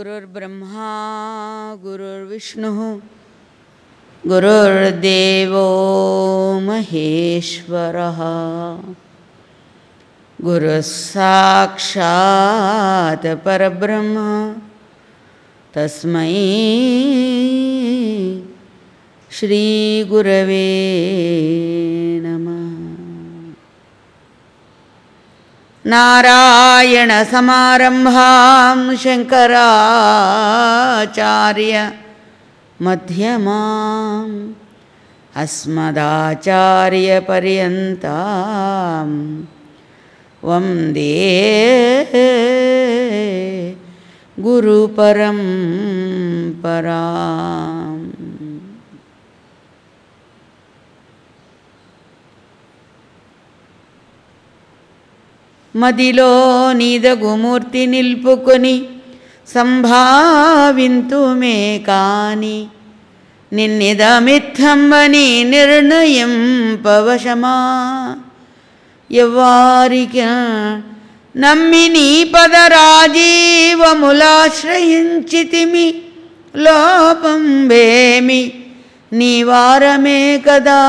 गुरुर्ब्रह्मा गुरुर्विष्णुः गुरुर्देवो महेश्वरः। गुरुः परब्रह्म तस्मै श्रीगुरवे नमः। नारायणसमारम्भां शङ्कराचार्य मध्यमाम् अस्मदाचार्यपर्यन्तां वन्दे गुरुपरम्पराम् మదిలో నీదగుమూర్తి నిల్పుకొని సంభావింతుమే కాని నిన్నిదమిత్తంబని నిర్ణయం పవశమా. ఎవ్వారికి నమ్మి నీ పదరాజీవములాశ్రయించితిమి లోపం వేమి నీ వారమే కదా.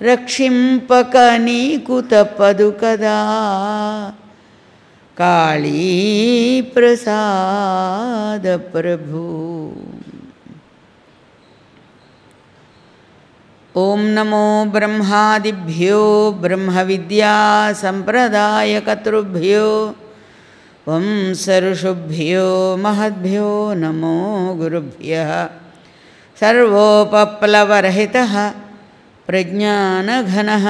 రక్షింపక నీకు తప్పదు కదా కాళీ ప్రసాద ప్రభు ఓం నమో బ్రహ్మాదిభ్యో బ్రహ్మ प्रज्ञानघनः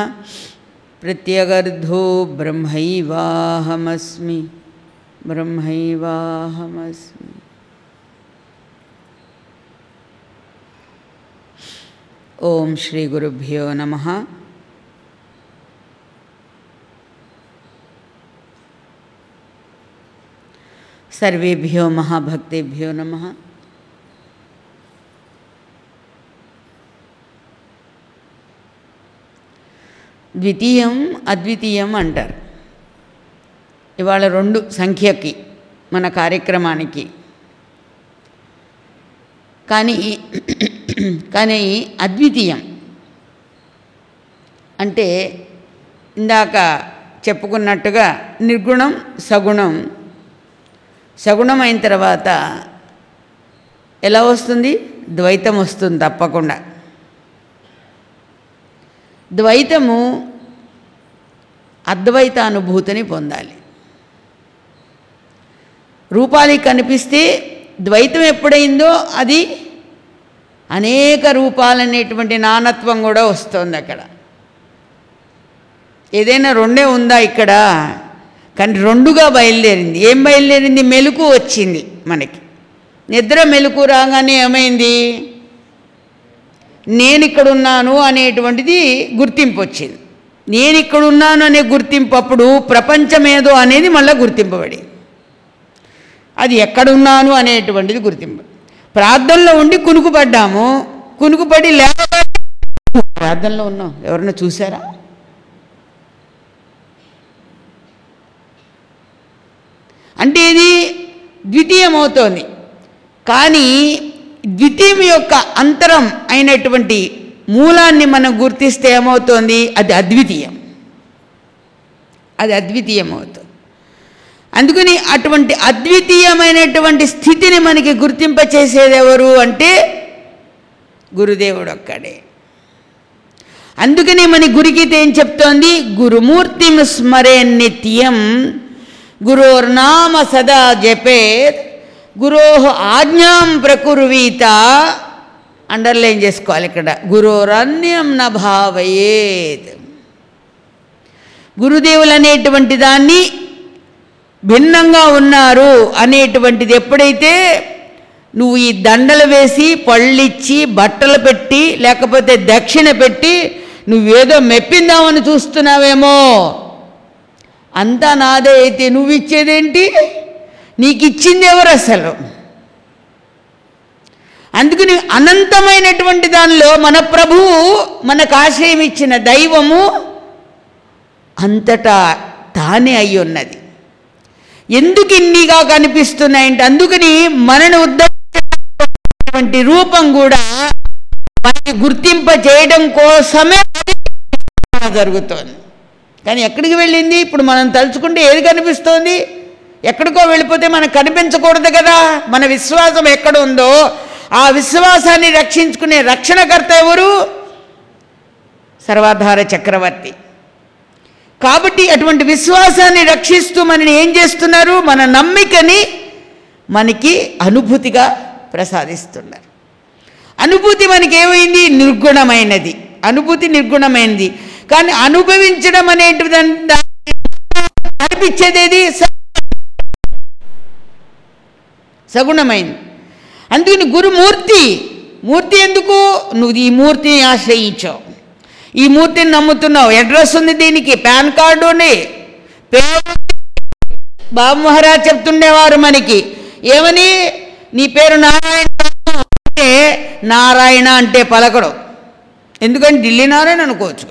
प्रत्यगर्धो ब्रह्मैवाहमस्मि। ब्रह्मैवाहमस्मि। ॐ श्रीगुरुभ्यो नमः। सर्वेभ्यो महाभक्तेभ्यो नमः। ద్వితీయం అద్వితీయం అంటారు. ఇవాళ రెండు సంఖ్యకి మన కార్యక్రమానికి. కానీ కానీ అద్వితీయం అంటే ఇందాక చెప్పుకున్నట్టుగా నిర్గుణం సగుణం. సగుణం అయిన తర్వాత ఎలా వస్తుంది? ద్వైతం వస్తుంది తప్పకుండా. ద్వైతము అద్వైతానుభూతిని పొందాలి. రూపాలకి కనిపిస్తే ద్వైతం ఎప్పుడైందో అది అనేక రూపాలనేటువంటి నానత్వం కూడా వస్తుంది అక్కడ. ఏదైనా రెండే ఉందా ఇక్కడ? కానీ రెండుగా బయలుదేరింది. ఏం బయలుదేరింది? మెలకు వచ్చింది మనకి. నిద్ర మెలకు రాగానే ఏమైంది? నేను ఇక్కడున్నాను అనేటువంటిది గుర్తింపు వచ్చింది నేను ఇక్కడున్నాను అనే గుర్తింపు అప్పుడు ప్రపంచమేదో అనేది మళ్ళీ గుర్తింపబడి అది ఎక్కడున్నాను అనేటువంటిది గుర్తింపు ప్రార్థనలో ఉండి కునుకుపడ్డాము కునుకుపడి లేకపోతే ప్రార్థనలో ఉన్నాం. ఎవరన్నా చూసారా అంటే ఇది ద్వితీయమవుతోంది. కానీ ద్వితీయం యొక్క అంతరం అయినటువంటి మూలాన్ని మనం గుర్తిస్తే ఏమవుతోంది? అది అద్వితీయం. అది అద్వితీయం అవుతుంది. అందుకని అటువంటి అద్వితీయమైనటువంటి స్థితిని మనకి గుర్తింపచేసేది ఎవరు అంటే గురుదేవుడు ఒక్కడే అందుకని మన గురుగీత ఏం చెప్తోంది? గురుమూర్తిం స్మరే నిత్యం గురోర్నామ సదా జపేత్ గురో ఆజ్ఞాం ప్రకుర్వీత. అండర్లైన్ చేసుకోవాలి ఇక్కడ. గురోరన్యం నభావయేత్ గురుదేవులు అనేటువంటి దాన్ని భిన్నంగా ఉన్నారు అనేటువంటిది ఎప్పుడైతే నువ్వు ఈ దండలు వేసి పళ్ళిచ్చి బట్టలు పెట్టి లేకపోతే దక్షిణ పెట్టి నువ్వేదో మెప్పిందామని చూస్తున్నావేమో. అంతా నాదే అయితే. నువ్వు ఇచ్చేదేంటి నీకు ఇచ్చింది ఎవరు అసలు? అందుకని అనంతమైనటువంటి దానిలో మన ప్రభువు మనకు ఆశయం ఇచ్చిన దైవము అంతటా తానే అయి ఉన్నది. ఎందుకు ఇన్నిగా కనిపిస్తున్నాయంటే అందుకని మనను ఉద్ధరించినటువంటి రూపం కూడా మనకి గుర్తింప చేయడం కోసమే జరుగుతోంది. కానీ ఎక్కడికి వెళ్ళింది? ఇప్పుడు మనం తలుచుకుంటే ఏది కనిపిస్తోంది? ఎక్కడికో వెళ్ళిపోతే మనకు కనిపించకూడదు కదా. మన విశ్వాసం ఎక్కడ ఉందో ఆ విశ్వాసాన్ని రక్షించుకునే రక్షణకర్త ఎవరు? సర్వాధార చక్రవర్తి. కాబట్టి అటువంటి విశ్వాసాన్ని రక్షిస్తూ మనని ఏం చేస్తున్నారు? మన నమ్మికని మనకి అనుభూతిగా ప్రసాదిస్తున్నారు. అనుభూతి మనకి ఏమైంది నిర్గుణమైనది. అనుభూతి నిర్గుణమైనది కానీ అనుభవించడం అనేటువంటి అనిపించేది సగుణమైంది. అందుకని గురుమూర్తి మూర్తి ఎందుకు? నువ్వు ఈ మూర్తిని ఆశ్రయించావు. ఈ మూర్తిని నమ్ముతున్నావు. అడ్రస్ ఉంది దీనికి. పాన్ కార్డు ఉంది పేరు బాబు మహారాజ్ చెప్తుండేవారు మనకి. ఏమని? నీ పేరు నారాయణ అంటే నారాయణ అంటే పలకడు. ఎందుకంటే ఢిల్లీ నారాయణ అనుకోవచ్చు.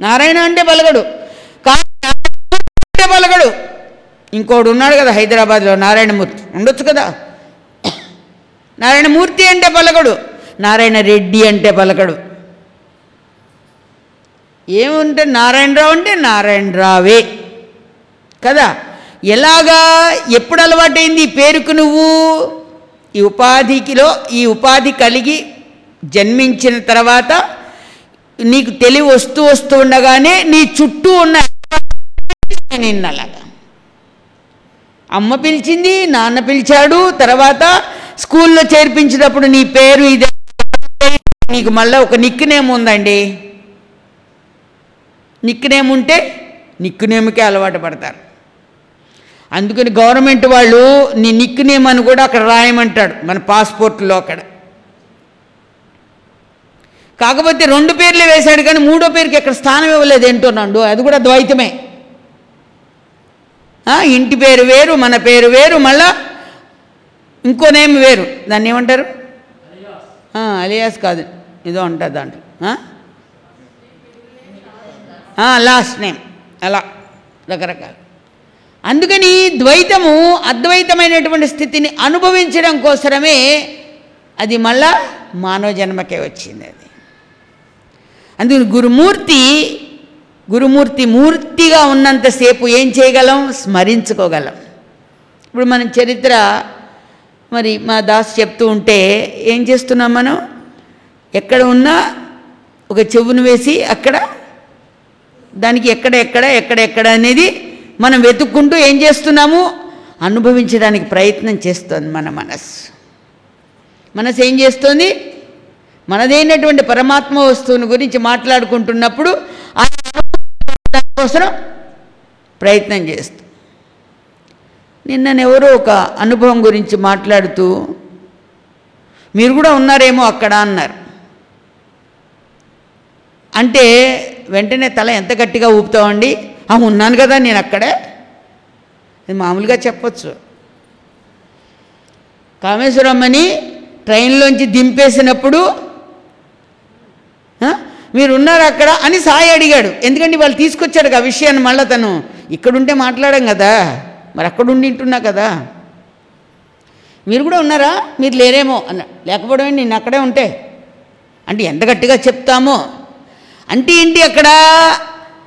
నారాయణ అంటే పలకడు. కానీ అంటే పలకడు. ఇంకోడు ఉన్నాడు కదా హైదరాబాద్లో నారాయణమూర్తి. ఉండొచ్చు కదా? నారాయణమూర్తి అంటే పలకడు నారాయణ రెడ్డి అంటే పలకడు. ఏముంటే నారాయణరావు అంటే నారాయణరావే. కదా? ఎలాగా ఎప్పుడు అలవాటైంది ఈ పేరుకు నువ్వు? ఈ ఉపాధికిలో ఈ ఉపాధి కలిగి జన్మించిన తర్వాత నీకు తెలివి వస్తూ వస్తూ ఉండగానే నీ చుట్టూ ఉన్న నిన్నలాగా. అమ్మ పిలిచింది నాన్న పిలిచాడు. తర్వాత స్కూల్లో చేర్పించినప్పుడు నీ పేరు ఇదే. నీకు మళ్ళీ ఒక నిక్ నేమ్ ఉందండి. నిక్ నేమ్ ఉంటే నిక్ నేమ్కే అలవాటు పడతారు. అందుకని గవర్నమెంట్ వాళ్ళు నీ నిక్ నేమ్ అని కూడా అక్కడ రాయమంటాడు మన పాస్పోర్ట్లో అక్కడ. కాకపోతే రెండు పేర్లే వేశాడు కానీ మూడో పేరుకి ఎక్కడ స్థానం ఇవ్వలేదు ఏంటోనండు అది కూడా ద్వైతమే. ఇంటి పేరు వేరు మన పేరు వేరు మళ్ళా ఇంకో నేమ్ వేరు. దాన్ని ఏమంటారు? అలియాస్ కాదు. ఏదో ఉంటుంది దాంట్లో. లాస్ట్ నేమ్ అలా. రకరకాల. అందుకని ద్వైతము అద్వైతమైనటువంటి స్థితిని అనుభవించడం కోసమే అది మళ్ళా మానవ జన్మకే వచ్చింది అది. అందుకని గురుమూర్తి గురుమూర్తి మూర్తిగా ఉన్నంతసేపు ఏం చేయగలం? స్మరించుకోగలం. ఇప్పుడు మన చరిత్ర మరి మా దాస్ చెప్తూ ఉంటే ఏం చేస్తున్నాం మనం? ఎక్కడ ఉన్నా ఒక చెవును వేసి అక్కడ దానికి ఎక్కడ ఎక్కడ ఎక్కడ ఎక్కడ అనేది మనం వెతుక్కుంటూ ఏం చేస్తున్నాము? అనుభవించడానికి ప్రయత్నం చేస్తుంది మన మనస్సు. మనసు ఏం చేస్తుంది? మనదైనటువంటి పరమాత్మ వస్తువుని గురించి మాట్లాడుకుంటున్నప్పుడు ఆయన కోసం ప్రయత్నం చేస్తూ. నిన్ననెవరో ఒక అనుభవం గురించి మాట్లాడుతూ మీరు కూడా ఉన్నారేమో అక్కడ అన్నారు. అంటే వెంటనే తల ఎంత గట్టిగా ఊపుతామండి? ఆ ఉన్నాను కదా నేను అక్కడే. అది మామూలుగా చెప్పచ్చు. కామేశ్వరమ్మని ట్రైన్లోంచి దింపేసినప్పుడు మీరున్నారు మీరు ఉన్నారు అక్కడ అని సాయి అడిగాడు. ఎందుకంటే వాళ్ళు తీసుకొచ్చాడు ఆ విషయాన్ని మళ్ళీ తను ఇక్కడుంటే మాట్లాడాం కదా మరి అక్కడ ఉండింటున్నా కదా. మీరు కూడా ఉన్నారా? మీరు లేరేమో అన్న లేకపోవడం నేను అక్కడే ఉంటే. అంటే ఎంత గట్టిగా చెప్తామో? అంటే ఏంటి అక్కడ?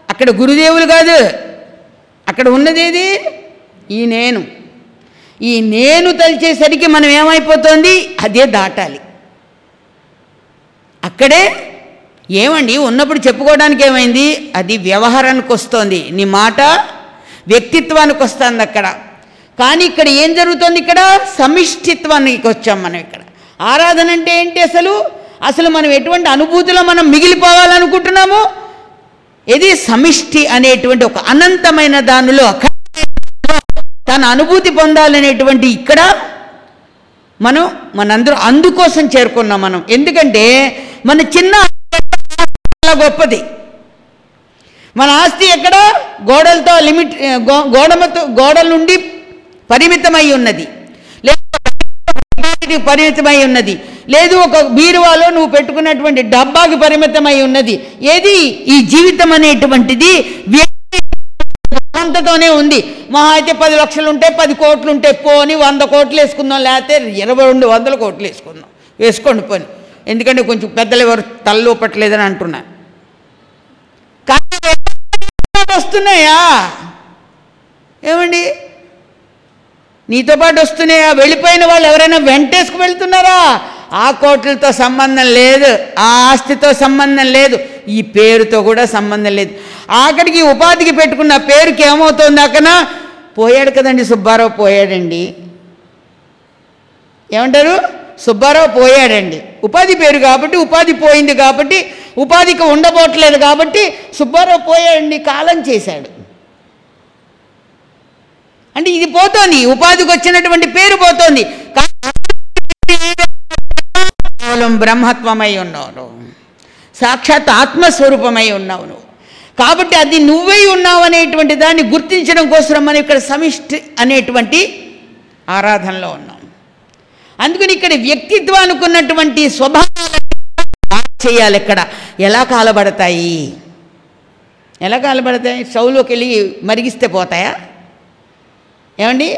అక్కడ గురుదేవులు కాదు. అక్కడ ఉన్నదేది? ఈ నేను. ఈ నేను తలిచేసరికి మనం ఏమైపోతుంది? అదే దాటాలి. అక్కడే ఏమండి? ఉన్నప్పుడు చెప్పుకోవడానికి ఏమైంది అది వ్యవహారానికి వస్తోంది నీ మాట వ్యక్తిత్వానికి వస్తుంది అక్కడ కానీ ఇక్కడ ఏం జరుగుతుంది ఇక్కడ? సమిష్టిత్వానికి వచ్చాం మనం ఇక్కడ. ఆరాధన అంటే ఏంటి అసలు? అసలు మనం ఎటువంటి అనుభూతిలో మనం మిగిలిపోవాలనుకుంటున్నాము? ఇది సమిష్టి అనేటువంటి ఒక అనంతమైన దానిలో తన అనుభూతి పొందాలనేటువంటి ఇక్కడ మనం మనందరూ అందుకోసం చేరుకున్నాం మనం. ఎందుకంటే మన చిన్న గొప్పది. మన ఆస్తి ఎక్కడ గోడలతో లిమిట్ గోడలతో గోడమతో గోడల నుండి పరిమితమై ఉన్నది. లేదు పరిమితమై ఉన్నది. లేదు ఒక బీరువాలో నువ్వు పెట్టుకున్నటువంటి డబ్బాకి పరిమితమై ఉన్నది. ఏది? ఈ జీవితం అనేటువంటిది అంతతోనే ఉంది. మహా అయితే పది లక్షలు ఉంటే పది కోట్లు ఉంటే పోని వంద కోట్లు వేసుకుందాం లేకపోతే ఇరవై రెండు వందల కోట్లు వేసుకుందాం. వేసుకోండి పోని. ఎందుకంటే కొంచెం పెద్దలు ఎవరు తలలోపట్లేదని అంటున్నాను కానీ వస్తున్నాయా? ఏమండి? నీతో పాటు వస్తున్నాయా? వెళ్ళిపోయిన వాళ్ళు ఎవరైనా వెంటేసుకు వెళ్తున్నారా? ఆ కోట్లతో సంబంధం లేదు ఆ ఆస్తితో సంబంధం లేదు ఈ పేరుతో కూడా సంబంధం లేదు. ఆఖరికి ఉపాధికి పెట్టుకున్న పేరుకి ఏమవుతుంది అక్కన? పోయాడు కదండి సుబ్బారావు పోయాడండి. ఏమంటారు? సుబ్బారావు పోయాడండి. ఉపాధి పేరు కాబట్టి ఉపాధి పోయింది కాబట్టి ఉపాధికి ఉండబోట్లేదు కాబట్టి సుబ్బారావు పోయాడండి కాలం చేశాడు. అంటే ఇది పోతోంది ఉపాధికి వచ్చినటువంటి పేరు పోతోంది. కేవలం బ్రహ్మత్వమై ఉన్నావు. నువ్వు సాక్షాత్ ఆత్మస్వరూపమై ఉన్నావు. నువ్వు కాబట్టి అది నువ్వై ఉన్నావు అనేటువంటి దాన్ని గుర్తించడం కోసం మనం ఇక్కడ సమిష్టి అనేటువంటి ఆరాధనలో ఉన్నాం అందుకని ఇక్కడ వ్యక్తిత్వానికి ఉన్నటువంటి స్వభావాలు చేయాలి ఇక్కడ. ఎలా కాలబడతాయి? ఎలా కాలబడతాయి? స్టవ్లోకి వెళ్ళి మరిగిస్తే పోతాయా? ఏమండి?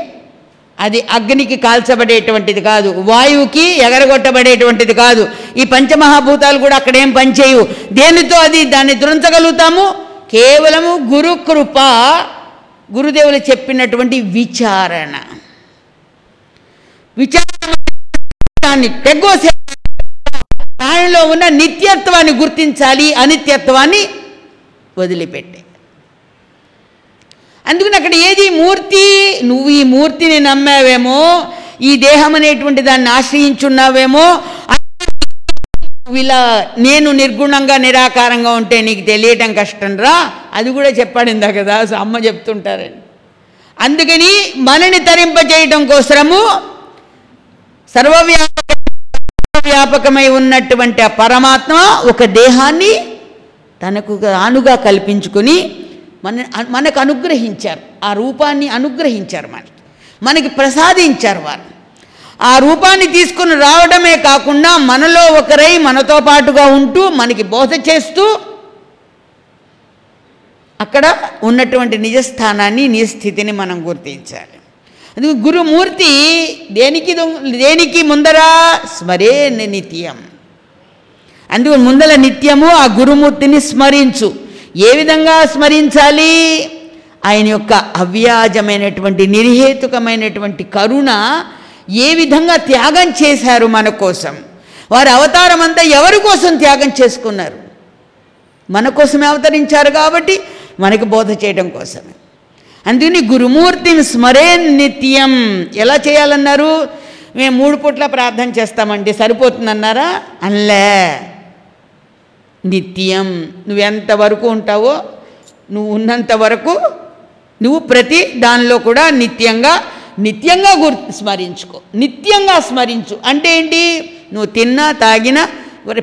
అది అగ్నికి కాల్చబడేటువంటిది కాదు. వాయువుకి ఎగరగొట్టబడేటువంటిది కాదు. ఈ పంచమహాభూతాలు కూడా అక్కడేం పనిచేయవు. దేనితో అది? దాన్ని ధృంచగలుగుతాము కేవలము గురుకృప గురుదేవులు చెప్పినటువంటి విచారణ. విచారణ విచారణాన్ని తెగ్గోసే దానిలో ఉన్న నిత్యత్వాన్ని గుర్తించాలి అనిత్యత్వాన్ని వదిలిపెట్టే. అందుకని అక్కడ ఏది మూర్తి నువ్వు ఈ మూర్తిని నమ్మావేమో ఈ దేహం అనేటువంటి దాన్ని ఆశ్రయించున్నావేమో ఇలా నేను నిర్గుణంగా నిరాకారంగా ఉంటే నీకు తెలియటం కష్టం రా అది కూడా చెప్పాడిందా కదా? అమ్మ చెప్తుంటారని. అందుకని మనని తరింపజేయటం కోసము సర్వవ్యా వ్యాపకమై ఉన్నటువంటి ఆ పరమాత్మ ఒక దేహాన్ని తనకు ఆనుగా కల్పించుకొని మన మనకు అనుగ్రహించారు. ఆ రూపాన్ని అనుగ్రహించారు మనకి. మనకి ప్రసాదించారు వారు. ఆ రూపాన్ని తీసుకుని రావడమే కాకుండా మనలో ఒకరై మనతో పాటుగా ఉంటూ మనకి బోధ చేస్తూ అక్కడ ఉన్నటువంటి నిజస్థానాన్ని నిజస్థితిని మనం గుర్తించాలి. అందుకు గురుమూర్తి దేనికి దొంగ- దేనికి ముందర? స్మరే నిత్యం. అందుకు ముందల నిత్యము ఆ గురుమూర్తిని స్మరించు. ఏ విధంగా స్మరించాలి? ఆయన యొక్క అవ్యాజమైనటువంటి నిర్హేతుకమైనటువంటి కరుణ ఏ విధంగా త్యాగం చేశారు మన కోసం? వారి అవతారం అంతా ఎవరి కోసం త్యాగం చేసుకున్నారు? మన కోసమే అవతరించారు కాబట్టి మనకు బోధ చేయడం కోసమే. అందుకని గురుమూర్తిని స్మరే నిత్యం. ఎలా చేయాలన్నారు? మేము మూడు పూట్ల ప్రార్థన చేస్తామండి. సరిపోతుందన్నారా? అన్లే. నిత్యం. నువ్వు ఎంతవరకు ఉంటావో నువ్వు ఉన్నంత వరకు నువ్వు ప్రతి దానిలో కూడా నిత్యంగా నిత్యంగా గుర్ స్మరించుకో. నిత్యంగా స్మరించు. అంటే ఏంటి? నువ్వు తిన్నా తాగినా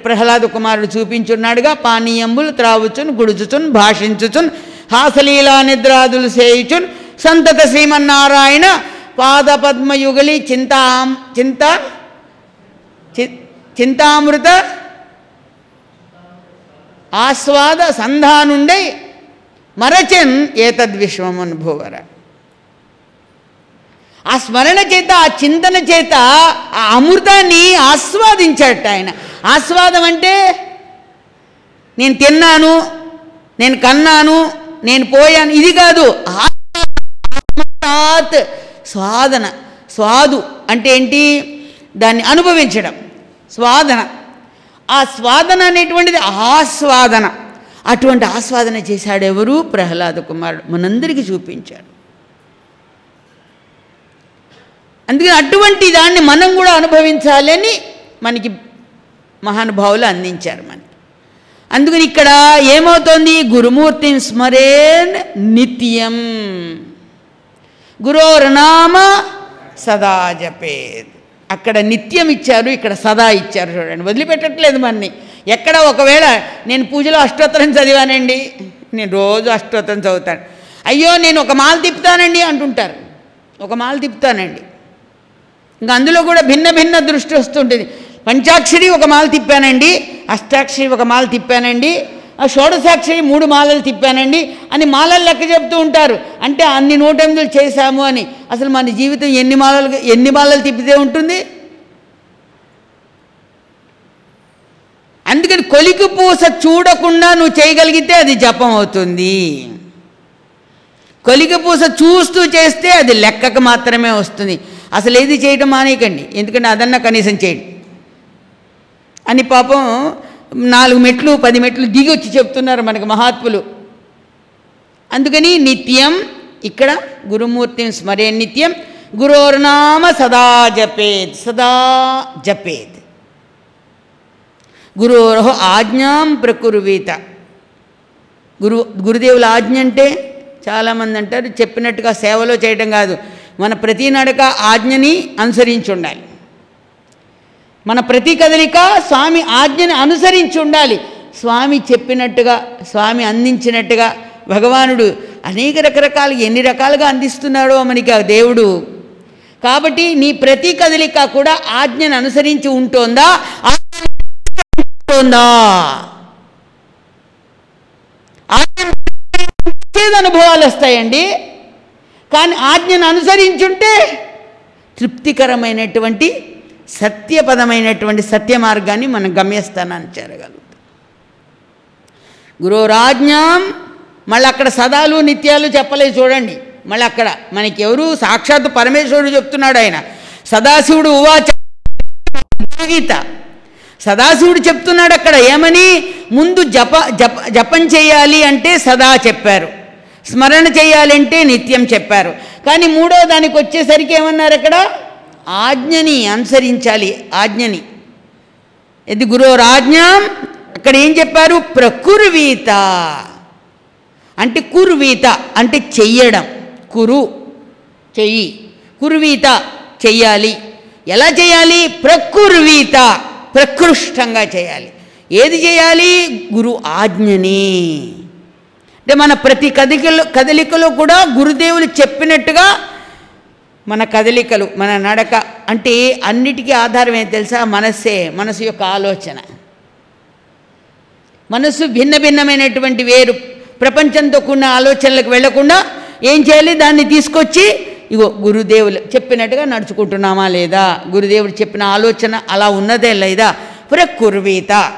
ప్రహ్లాద కుమారుడు చూపించున్నాడుగా పానీయంబులు త్రావుచును గుడుచుచును భాషించుచును హాసలీలా నిద్రాదులు సేయుచున్ సంతత శ్రీమన్నారాయణ పాదపద్మయుగలి చింతా చింత చి- చింతామృత ఆస్వాద సంధానుండై మరచెన్ ఏతద్విశ్వం భూవర ఆ స్మరణ చేత ఆ చింతన చేత ఆ అమృతాన్ని ఆస్వాదించాడట ఆయన. ఆస్వాదం అంటే నేను తిన్నాను నేను కన్నాను నేను పోయాను. ఇది కాదు. ఆత్మాత్ స్వాదన. స్వాదు అంటే ఏంటి? దాన్ని అనుభవించడం. స్వాదన. ఆ స్వాదన అనేటువంటిది ఆస్వాదన. అటువంటి ఆస్వాదన చేశాడు ఎవరు? ప్రహ్లాద కుమారుడు. మనందరికీ చూపించాడు. అందుకని అటువంటి దాన్ని మనం కూడా అనుభవించాలని మనకి మహానుభావులు అందించారు మనకి. అందుకని ఇక్కడ ఏమవుతోంది? గురుమూర్తిని స్మరేన్ నిత్యం. గురోర్నామ సదా జపేద్ అక్కడ నిత్యం ఇచ్చారు ఇక్కడ సదా ఇచ్చారు చూడండి. వదిలిపెట్టట్లేదు మన్ని. ఎక్కడ ఒకవేళ నేను పూజలో అష్టోత్తరం చదివానండి నేను రోజు అష్టోత్తరం చదువుతాను. అయ్యో నేను ఒక మాల తిప్పుతానండి అంటుంటారు. ఒక మాల తిప్పుతానండి. ఇంకా అందులో కూడా భిన్న భిన్న దృష్టి వస్తుంటుంది. పంచాక్షరి ఒక మాల తిప్పానండి అష్టాక్షరి ఒక మాల తిప్పానండి ఆ మూడు మాలలు తిప్పానండి అని మాలలు లెక్క చెప్తూ ఉంటారు. అంటే అన్ని నూట ఎనిమిదిలు చేశాము అని. అసలు మన జీవితం ఎన్ని మాలలు ఎన్ని మాలలు తిప్పితే ఉంటుంది? అందుకని కొలికి పూస చూడకుండా నువ్వు చేయగలిగితే అది జపం అవుతుంది. కొలికి పూస చూస్తూ చేస్తే అది లెక్కకు మాత్రమే వస్తుంది. అసలు ఏది చేయటం మానేయకండి. ఎందుకంటే అదన్నా కనీసం చేయండి. అని పాపం నాలుగు మెట్లు పది మెట్లు దిగి వచ్చి చెప్తున్నారు మనకు మహాత్ములు. అందుకని నిత్యం ఇక్కడ గురుమూర్తిని స్మరే నిత్యం గురోర్నామ సదా జపేద్ సదా జపేద్. గురోరహో ఆజ్ఞాం ప్రకుర్వీత. గురు గురుదేవుల ఆజ్ఞ అంటే చాలామంది అంటారు చెప్పినట్టుగా సేవలో చేయడం కాదు. మన ప్రతి నడక ఆజ్ఞని అనుసరించి ఉండాలి. మన ప్రతి కదలిక స్వామి ఆజ్ఞని అనుసరించి ఉండాలి. స్వామి చెప్పినట్టుగా స్వామి అందించినట్టుగా భగవానుడు అనేక రకరకాలు ఎన్ని రకాలుగా అందిస్తున్నాడో మనకి ఆ దేవుడు. కాబట్టి నీ ప్రతి కదలిక కూడా ఆజ్ఞను అనుసరించి ఉంటోందా? ఉంటుందా? ఉంటోందా ఆజ్ఞ అనుభవాలు వస్తాయండి. కానీ ఆజ్ఞను అనుసరించుంటే తృప్తికరమైనటువంటి సత్యపదమైనటువంటి సత్య మార్గాన్ని మనం గమ్యస్థానాన్ని చేరగలుగుతాం. గురురాజ్ఞాం మళ్ళీ అక్కడ సదాలు నిత్యాలు చెప్పలేదు చూడండి. మళ్ళీ అక్కడ మనకి ఎవరు సాక్షాత్ పరమేశ్వరుడు చెప్తున్నాడు ఆయన. సదాశివుడు ఉవాచ గీత. సదాశివుడు చెప్తున్నాడు అక్కడ ఏమని? ముందు జప జప జపం చేయాలి అంటే సదా చెప్పారు. స్మరణ చేయాలంటే నిత్యం చెప్పారు. కానీ మూడో దానికి వచ్చేసరికి ఏమన్నారు అక్కడ? ఆజ్ఞని అనుసరించాలి ఆజ్ఞని. ఇది గురురాజ్ఞం అక్కడ ఏం చెప్పారు? ప్రకుర్వీత అంటే కుర్వీత అంటే చెయ్యడం. కురు చెయ్యి. కుర్వీత చెయ్యాలి. ఎలా చేయాలి ప్రకుర్వీత ప్రకృష్టంగా చేయాలి ఏది చేయాలి గురు ఆజ్ఞని. అంటే మన ప్రతి కదికలు కదలికలో కూడా గురుదేవులు చెప్పినట్టుగా మన కదలికలు మన నడక అంటే అన్నిటికీ ఆధారం ఏంటి తెలుసా? మనస్సే మనసు యొక్క ఆలోచన. మనస్సు భిన్న భిన్నమైనటువంటి వేరు. ప్రపంచంతో కూడిన ఆలోచనలకు వెళ్ళకుండా ఏం చేయాలి? దాన్ని తీసుకొచ్చి ఇగో గురుదేవులు చెప్పినట్టుగా నడుచుకుంటున్నామా లేదా? గురుదేవుడు చెప్పిన ఆలోచన అలా ఉన్నదే లేదా? ప్రకుర్వీత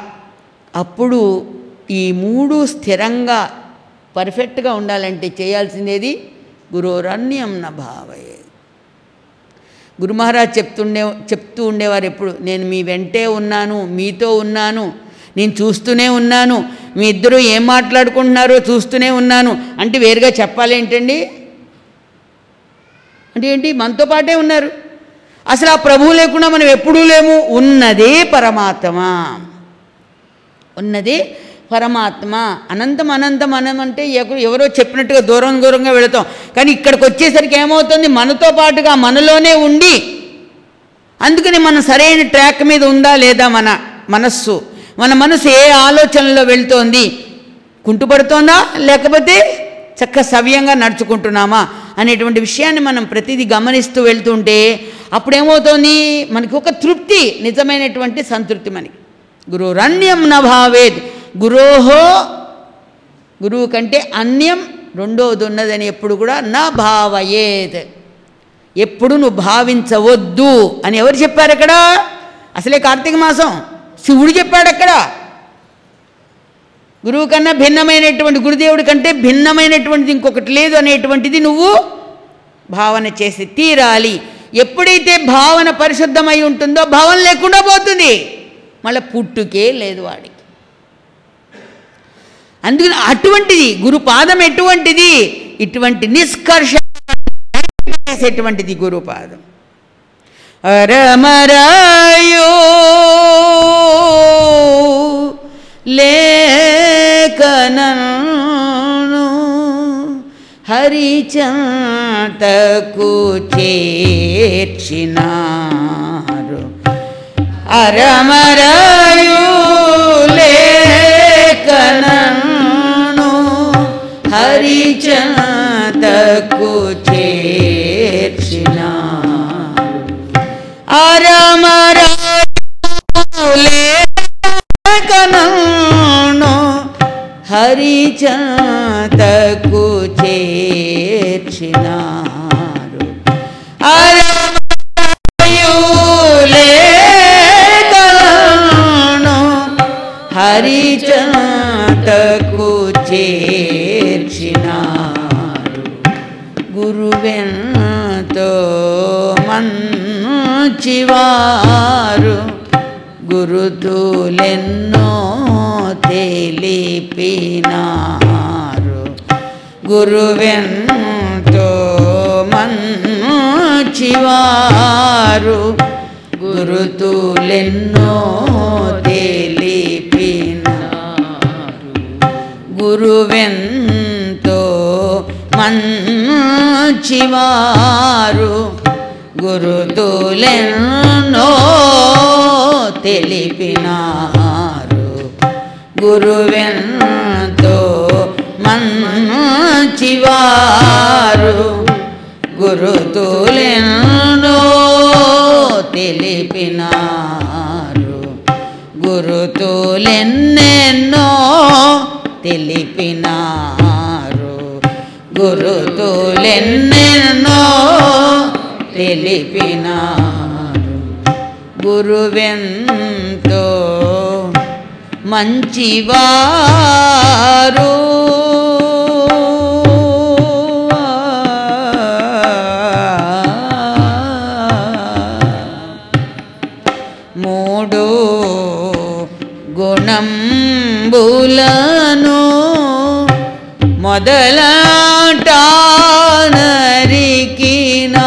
అప్పుడు ఈ మూడు స్థిరంగా పర్ఫెక్ట్గా ఉండాలంటే చేయాల్సిందేది గురోరన్యం నా భావయే గురు మహారాజ్ చెప్తుండే చెప్తూ ఉండేవారు ఎప్పుడు నేను మీ వెంటే ఉన్నాను మీతో ఉన్నాను నేను చూస్తూనే ఉన్నాను మీ ఇద్దరు ఏం మాట్లాడుకుంటున్నారో చూస్తూనే ఉన్నాను అంటే వేరుగా చెప్పాలి ఏంటండి? అంటే ఏంటి? మనతో పాటే ఉన్నారు. అసలు ఆ ప్రభువు లేకుండా మనం ఎప్పుడూ లేము? ఉన్నదే పరమాత్మ. ఉన్నది పరమాత్మ. అనంతం అనంతం అనం అంటే ఎవరో చెప్పినట్టుగా దూరం దూరంగా వెళతాం. కానీ ఇక్కడికి వచ్చేసరికి ఏమవుతుంది? మనతో పాటుగా మనలోనే ఉండి అందుకని మనం సరైన ట్రాక్ మీద ఉందా లేదా మన మనస్సు? మన మనసు ఏ ఆలోచనలో వెళ్తోంది? కుంటుపడుతోందా లేకపోతే చక్క సవ్యంగా నడుచుకుంటున్నామా? అనేటువంటి విషయాన్ని మనం ప్రతిదీ గమనిస్తూ వెళ్తుంటే అప్పుడేమవుతోంది? మనకి ఒక తృప్తి నిజమైనటువంటి సంతృప్తి మనకి. గురురన్యం నభావేద్. గురోహో గురువు కంటే అన్యం రెండోది ఉన్నదని ఎప్పుడు కూడా నా భావయేద్. ఎప్పుడు నువ్వు భావించవద్దు అని ఎవరు చెప్పారు అక్కడ అసలే కార్తీక మాసం. శివుడు చెప్పాడు అక్కడ గురువు కన్నా భిన్నమైనటువంటి గురుదేవుడి కంటే భిన్నమైనటువంటిది ఇంకొకటి లేదు అనేటువంటిది నువ్వు భావన చేసి తీరాలి. ఎప్పుడైతే భావన పరిశుద్ధమై ఉంటుందో భావన లేకుండా పోతుంది. మళ్ళీ పుట్టుకే లేదు వాడికి. అందుకని అటువంటిది గురుపాదం ఎటువంటిది? ఇటువంటి నిష్కర్ష చేసేటువంటిది గురుపాదం. అరమరాయో లేఖనను హరిచంతకు చేర్చినారు. అరమరాయో లేఖనను హరిచంతకు చేర్చినారు అరమరాయు లేఖనను చెంతకు మంచివారు గురుతులెన్నో తెలిపినారు. గురువెంతో మంచివారు గురుతులెన్నో తెలిపినారు. గురువెంతో మంచివారు గురుతులెన్నో తెలిపినారు. గురువెంతో మంచివారు గురుతులెన్నో తెలిపినారు. గురుతులెన్నెన్నో తెలిపినారు. గురుతులెన్నెన్నో తెలిపినారు. గురువెంతో మంచివారు. మూడు గుణంబులను మొదలటానరికినారు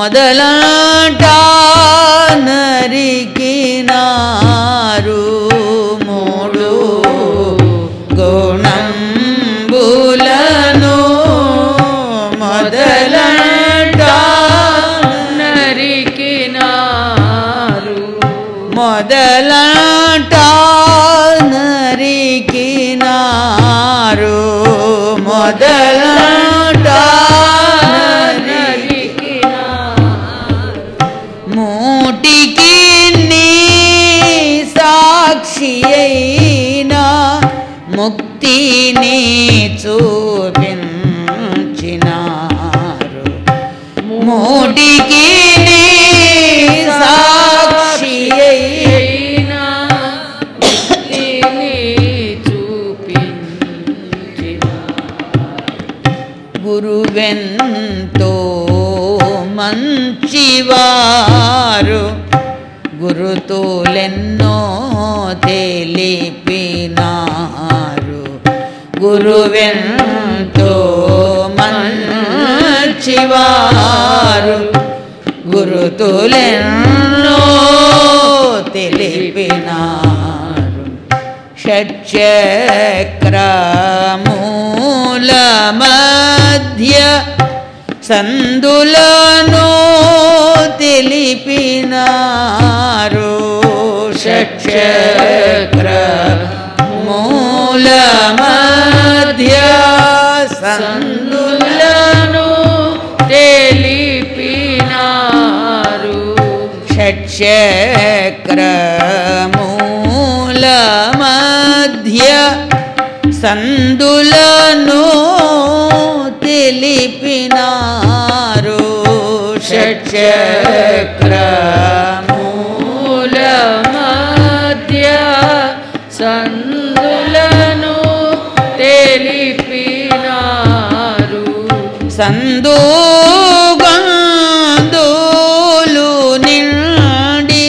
మొదలట నరికినారు మూడు గుణంబులను మొదలట నరికినారు గురుతులెన్నో తెలిపినారు గురువెంతో మంచివారు గురుతులెన్నో తెలిపినారు షట్చక్రమూల మధ్య సందులను తెలిపినారు షట్చక్ర మూల మధ్య సందులను తెలిపినారు షట్చక్రమూల మధ్య సందులను తెలిపినారు షట్చక్రమూల మూల మధ్య సందులను తెలిపినారు సందూగందులు నిండి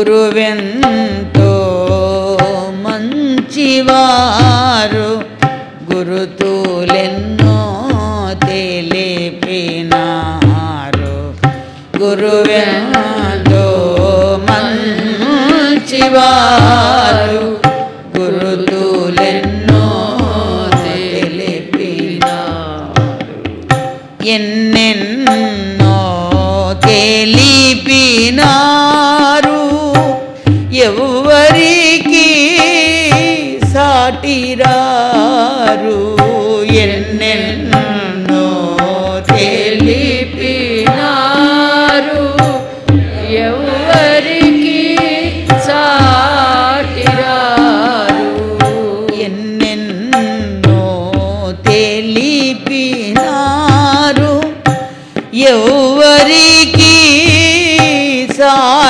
గురువెంతో మంచివారు గురుతులెన్నో తెలిపినారు. గురువెంతో మంచివారు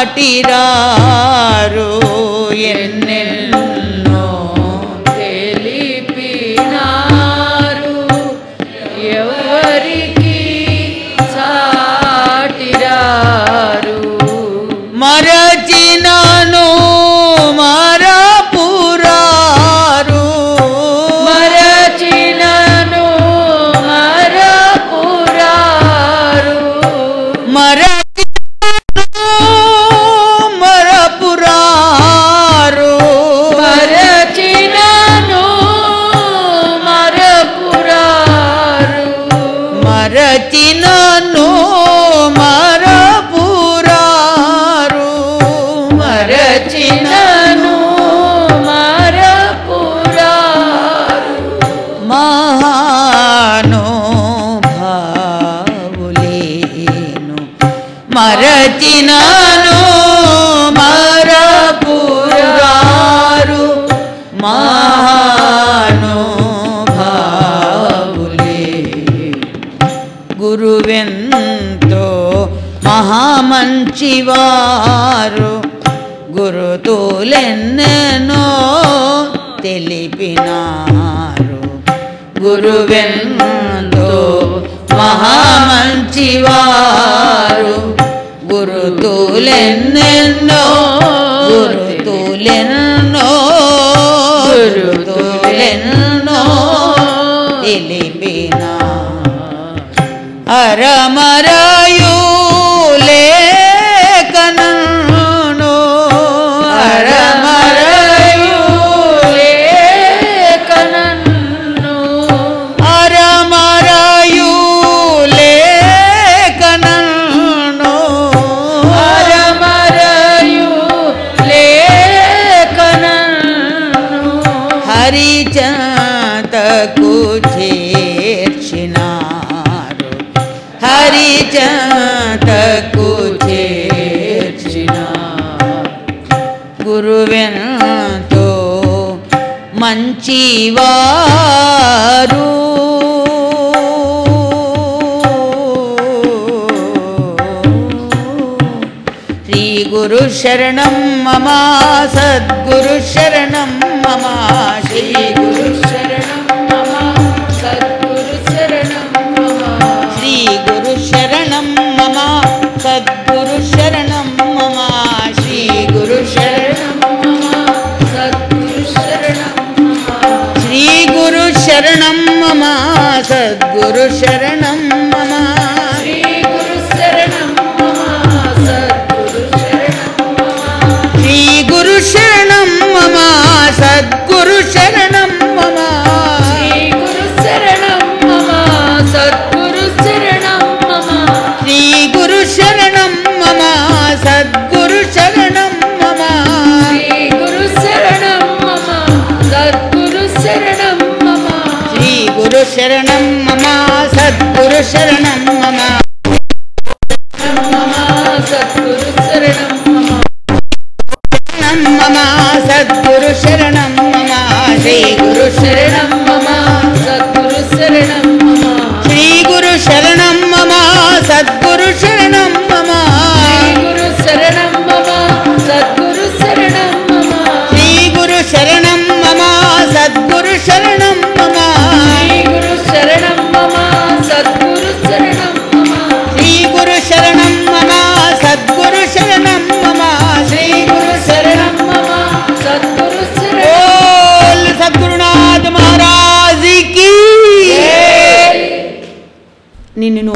காட்டிரா? గోవిందో మహామంచివారు గురుతులెన్నెన్నో గురుతులెన్నో గురుతులెన్నో తెలిపిన అరమరా गुरुवेंतो मंचीवारू श्री गुरु शरणं ममा सद्गुरु श శరణం మమ. శ్రీ గురు శరణం మమ సద్గురు శరణం మమ. శ్రీ గురు శరణం మమ సద్గురు శరణం మమ. శరణం మమ శ్రీ గురు శరణం serán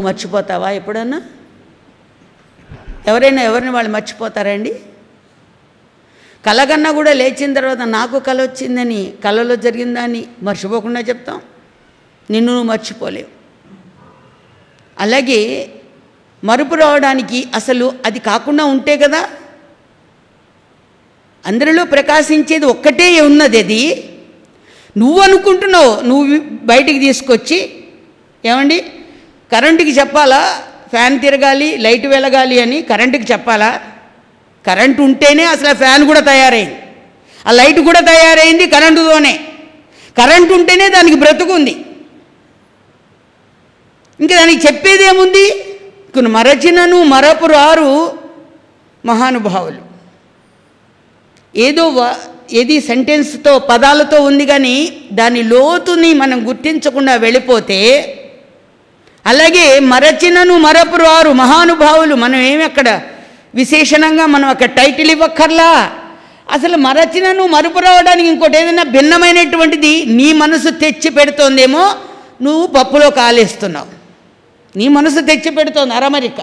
మర్చిపోతావా ఎప్పుడన్నా? ఎవరైనా ఎవరిని వాళ్ళు మర్చిపోతారండి? కలగన్నా కూడా లేచిన తర్వాత నాకు కల వచ్చిందని కలలో జరిగిందని మర్చిపోకుండా చెప్తాం. నిన్ను నువ్వు మర్చిపోలేవు. అలాగే మరుపు రావడానికి అసలు అది కాకుండా ఉంటే కదా? అందరిలో ప్రకాశించేది ఒక్కటే ఉన్నది అది. నువ్వు అనుకుంటున్నావు నువ్వు బయటికి తీసుకొచ్చి ఏమండి? కరెంటుకి చెప్పాలా? ఫ్యాన్ తిరగాలి లైట్ వెలగాలి అని కరెంటుకి చెప్పాలా? కరెంటు ఉంటేనే అసలు ఆ ఫ్యాన్ కూడా తయారైంది. ఆ లైట్ కూడా తయారైంది కరెంటుతోనే. కరెంటు ఉంటేనే దానికి బ్రతుకుంది. ఇంకా దానికి చెప్పేదేముంది కొన్ని మరచినను మరపు రారు మహానుభావులు. ఏదో ఏది సెంటెన్స్తో పదాలతో ఉంది కానీ దాని లోతుని మనం గుర్తించకుండా వెళ్ళిపోతే అలాగే మరచినను మరపురారు మహానుభావులు. మనం ఏమి అక్కడ విశేషణంగా మనం అక్కడ టైటిల్ ఇవ్వక్కర్లా? అసలు మరచినను మరుపు రావడానికి ఇంకోటి ఏదైనా భిన్నమైనటువంటిది నీ మనసు తెచ్చి పెడుతోందేమో నువ్వు పప్పులో కాలేస్తున్నావు. నీ మనసు తెచ్చి పెడుతోంది అరమరిక.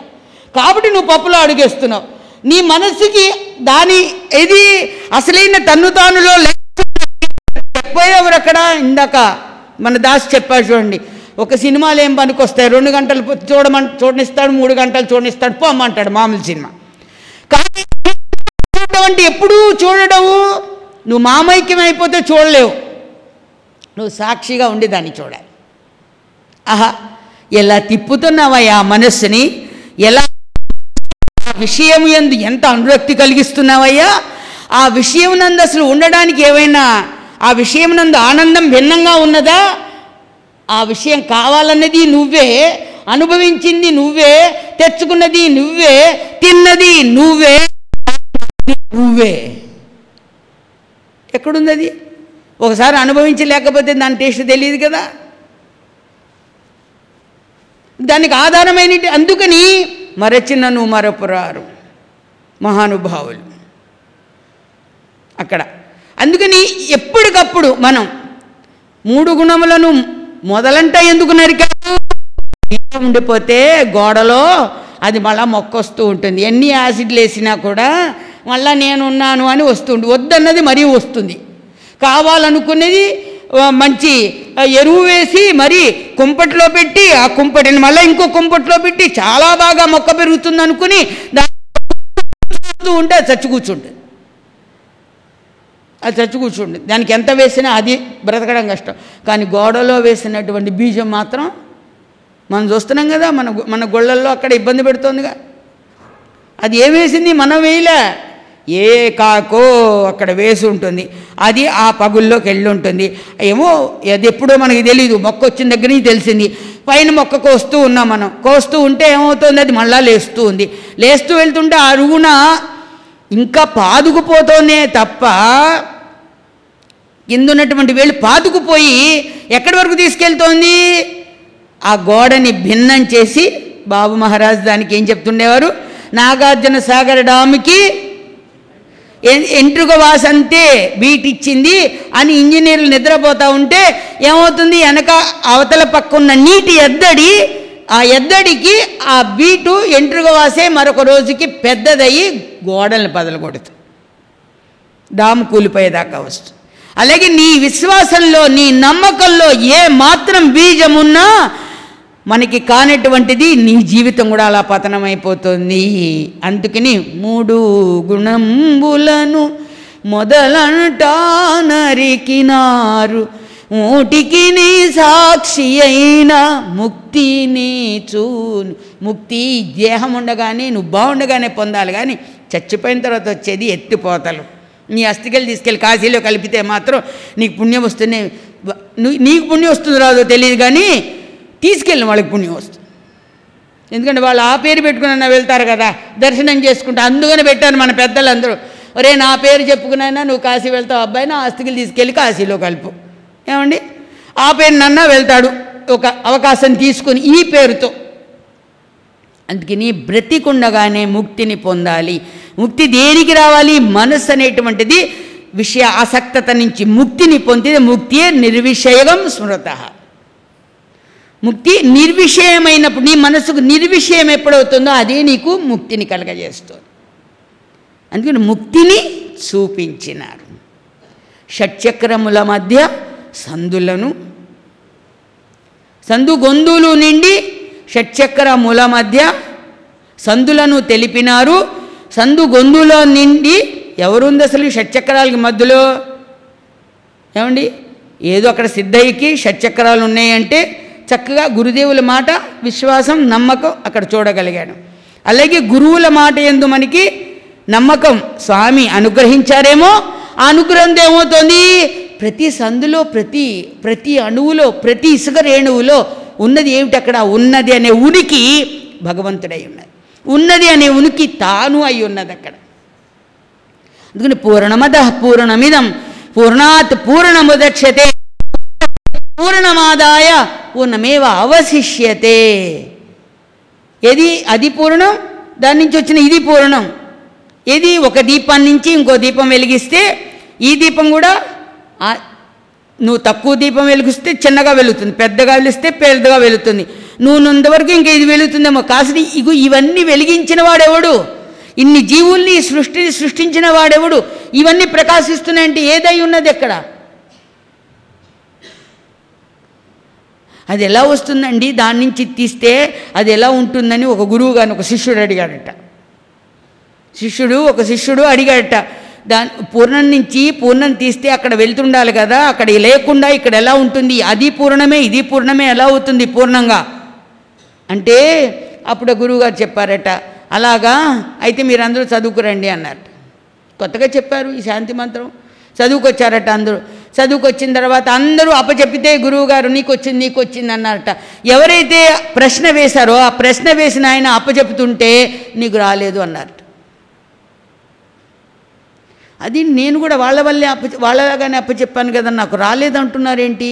కాబట్టి నువ్వు పప్పులో అడుగేస్తున్నావు. నీ మనసుకి దాని ఇది అసలైన తన్ను తానులో చెప్పేవారు అక్కడ ఇందాక మన దాస్ చెప్పాడు చూడండి ఒక సినిమాలు ఏం పనికొస్తాయి రెండు గంటలు పొ- చూడమని చూడనిస్తాడు మూడు గంటలు చూడనిస్తాడు పోమంటాడు మామూలు సినిమా. కానీ చూడడం అంటే ఎప్పుడూ చూడడము నువ్వు మామైక్యం అయిపోతే చూడలేవు. నువ్వు సాక్షిగా ఉండి దాన్ని చూడాలి. ఆహా ఎలా తిప్పుతున్నావయ్యా ఆ మనస్సుని? ఎలా ఆ విషయం ఎందు ఎంత అనురక్తి కలిగిస్తున్నావయ్యా? ఆ విషయం నందు అసలు ఉండడానికి ఏమైనా ఆ విషయం నందు ఆనందం భిన్నంగా ఉన్నదా? ఆ విషయం కావాలన్నది నువ్వే అనుభవించింది నువ్వే తెచ్చుకున్నది నువ్వే తిన్నది నువ్వే నువ్వే. ఎక్కడుంది అది ఒకసారి అనుభవించలేకపోతే దాని టేస్ట్ తెలియదు కదా? దానికి ఆధారమైన అందుకని మరచినను మరపురారు మహానుభావులు. అక్కడ. అందుకని ఎప్పటికప్పుడు మనం మూడు గుణములను మొదలంట ఎందుకు నరికారు? ఉండిపోతే గోడలో అది మళ్ళా మొక్కొస్తూ ఉంటుంది. ఎన్ని యాసిడ్లు వేసినా కూడా మళ్ళా నేనున్నాను అని వస్తుంది. వద్దన్నది మరీ వస్తుంది. కావాలనుకునేది మంచి ఎరువు వేసి మరి కుంపట్లో పెట్టి ఆ కుంపటిని మళ్ళీ ఇంకో కుంపట్లో పెట్టి చాలా బాగా మొక్క పెరుగుతుంది అనుకుని దాని ఉంటే చచ్చి కూర్చుంటుంది. అది చచ్చి కూర్చుండి దానికి ఎంత వేసినా అది బ్రతకడం కష్టం. కానీ గోడలో వేసినటువంటి బీజం మాత్రం మనం చూస్తున్నాం కదా మన మన గొళ్ళల్లో అక్కడ ఇబ్బంది పెడుతోందిగా. అది ఏ వేసింది? మనం వేయలే. ఏ కాకో అక్కడ వేసి ఉంటుంది. అది ఆ పగుల్లోకి వెళ్ళి ఉంటుంది. ఏమో అది ఎప్పుడో మనకి తెలియదు మొక్క వచ్చిన దగ్గర నుంచి తెలిసింది. పైన మొక్క కోస్తూ ఉన్నాం మనం. కోస్తూ ఉంటే ఏమవుతుంది? అది మళ్ళా లేస్తూ ఉంది. లేస్తూ వెళ్తుంటే అరుగున ఇంకా పాదుకుపోతూనే తప్ప కింద ఉన్నటువంటి వేళ్ళు పాతుకుపోయి ఎక్కడి వరకు తీసుకెళ్తోంది? ఆ గోడని భిన్నం చేసి బాబు మహారాజ్ దానికి ఏం చెప్తుండేవారు? నాగార్జున సాగర్ డామ్కి ఎన్- ఎంట్రుక వాసంతే బీటిచ్చింది అని ఇంజనీర్లు నిద్రపోతూ ఉంటే ఏమవుతుంది? వెనక అవతల పక్క ఉన్న నీటి ఎద్దడి ఆ ఎద్దడికి ఆ బీటు ఎంట్రుక వాసే మరొక రోజుకి పెద్దదయ్యి గోడల్ని పదలగొడుతుంది డామ్ కూలిపోయేదాకా వస్తుంది. అలాగే నీ విశ్వాసంలో నీ నమ్మకంలో ఏ మాత్రం బీజమున్నా మనకి కానటువంటిది నీ జీవితం కూడా అలా పతనమైపోతుంది. అందుకని మూడు గుణంబులను మొదలంటా నరికినారు మూటికి నీ సాక్షి అయిన ముక్తిని చూను. ముక్తి దేహం ఉండగానే నువ్వు బాగుండగానే పొందాలి. కానీ చచ్చిపోయిన తర్వాత వచ్చేది ఎత్తిపోతలు. నీ అస్థికలు తీసుకెళ్ళి కాశీలో కలిపితే మాత్రం నీకు పుణ్యం వస్తేనే నీకు పుణ్యం వస్తుంది రాదో తెలియదు కానీ తీసుకెళ్ళిన వాళ్ళకి పుణ్యం వస్తుంది. ఎందుకంటే వాళ్ళు ఆ పేరు పెట్టుకున్న వెళ్తారు కదా దర్శనం చేసుకుంటా అందుకని పెట్టారు మన పెద్దలందరూ. ఒరే నా పేరు చెప్పుకునైనా నువ్వు కాశీ వెళ్తావు అబ్బాయి నా ఆస్తికలు తీసుకెళ్ళి కాశీలో కలుపు. ఏమండి? ఆ పేరు నన్నా వెళ్తాడు ఒక అవకాశం తీసుకుని ఈ పేరుతో. అందుకని బ్రతికుండగానే ముక్తిని పొందాలి. ముక్తి దేనికి రావాలి? మనస్సు అనేటువంటిది విషయ ఆసక్తత నుంచి ముక్తిని పొందితే ముక్తియే నిర్విషయం స్మృత. ముక్తి నిర్విషయమైనప్పుడు నీ మనసుకు నిర్విషయం ఎప్పుడవుతుందో అదే నీకు ముక్తిని కలగజేస్తుంది. అందుకని ముక్తిని చూపించినారు. షట్చక్రముల మధ్య సందులను. సందు గొంతులు నిండి షట్చక్రముల మధ్య సందులను తెలిపినారు. సందు గొంతులో నిండి ఎవరుంది అసలు షట్చక్రాలకి మధ్యలో? ఏమండి? ఏదో అక్కడ సిద్ధయ్యకి షట్చక్రాలు ఉన్నాయంటే చక్కగా గురుదేవుల మాట విశ్వాసం నమ్మకం అక్కడ చూడగలిగాను. అలాగే గురువుల మాట ఎందు మనకి నమ్మకం స్వామి అనుగ్రహించారేమో ఆ అనుగ్రహం ఏమవుతుంది? ప్రతి సందులో ప్రతి ప్రతి అణువులో ప్రతి ఇసుక రేణువులో ఉన్నది ఏమిటి అక్కడ? ఉన్నది అనే ఉనికి భగవంతుడై ఉన్నది. ఉన్నది అనే ఉనికి తాను అయి ఉన్నది అక్కడ. అందుకని పూర్ణమద పూర్ణమిదం. పూర్ణాత్ పూర్ణముదక్షతే. పూర్ణమాదాయ పూర్ణమేవ అవశిష్యతే. ఏది? అది పూర్ణం. దాని నుంచి వచ్చిన ఇది పూర్ణం. ఏది? ఒక దీపాన్ని నుంచి ఇంకో దీపం వెలిగిస్తే ఈ దీపం కూడా నువ్వు తక్కువ దీపం వెలిగిస్తే చిన్నగా వెలుగుతుంది. పెద్దగా వెలిస్తే పెద్దగా వెలుగుతుంది. నువ్వు నంతవరకు ఇంకా ఇది వెలుగుతుందేమో. కాసిని ఇగు ఇవన్నీ వెలిగించిన వాడెవడు? ఇన్ని జీవుల్ని సృష్టిని సృష్టించిన వాడెవడు? ఇవన్నీ ప్రకాశిస్తున్నాయంటే ఏదై ఉన్నది ఎక్కడ? అది ఎలా వస్తుందండి? దాని నుంచి తీస్తే అది ఎలా ఉంటుందని ఒక గురువు గారిని ఒక శిష్యుడు అడిగాడట. శిష్యుడు ఒక శిష్యుడు అడిగాడట. దాని పూర్ణం నుంచి పూర్ణం తీస్తే అక్కడ వెళ్తుండాలి కదా అక్కడ లేకుండా ఇక్కడ ఎలా ఉంటుంది? అది పూర్ణమే ఇది పూర్ణమే ఎలా అవుతుంది పూర్ణంగా? అంటే అప్పుడు గురువుగారు చెప్పారట అలాగా? అయితే మీరందరూ చదువుకురండి అన్నారట కొత్తగా చెప్పారు ఈ శాంతి మంత్రం. చదువుకొచ్చారట అందరూ. చదువుకొచ్చిన తర్వాత అందరూ అప్పచెప్పితే గురువుగారు నీకు వచ్చింది నీకు వచ్చింది అన్నారట. ఎవరైతే ప్రశ్న వేశారో ఆ ప్రశ్న వేసిన ఆయన అప్పచెప్తుంటే నీకు రాలేదు అన్నారట. అది నేను కూడా వాళ్ళ వల్లే అప్ప వాళ్ళలాగానే అప్పచెప్పాను కదా నాకు రాలేదంటున్నారేంటి?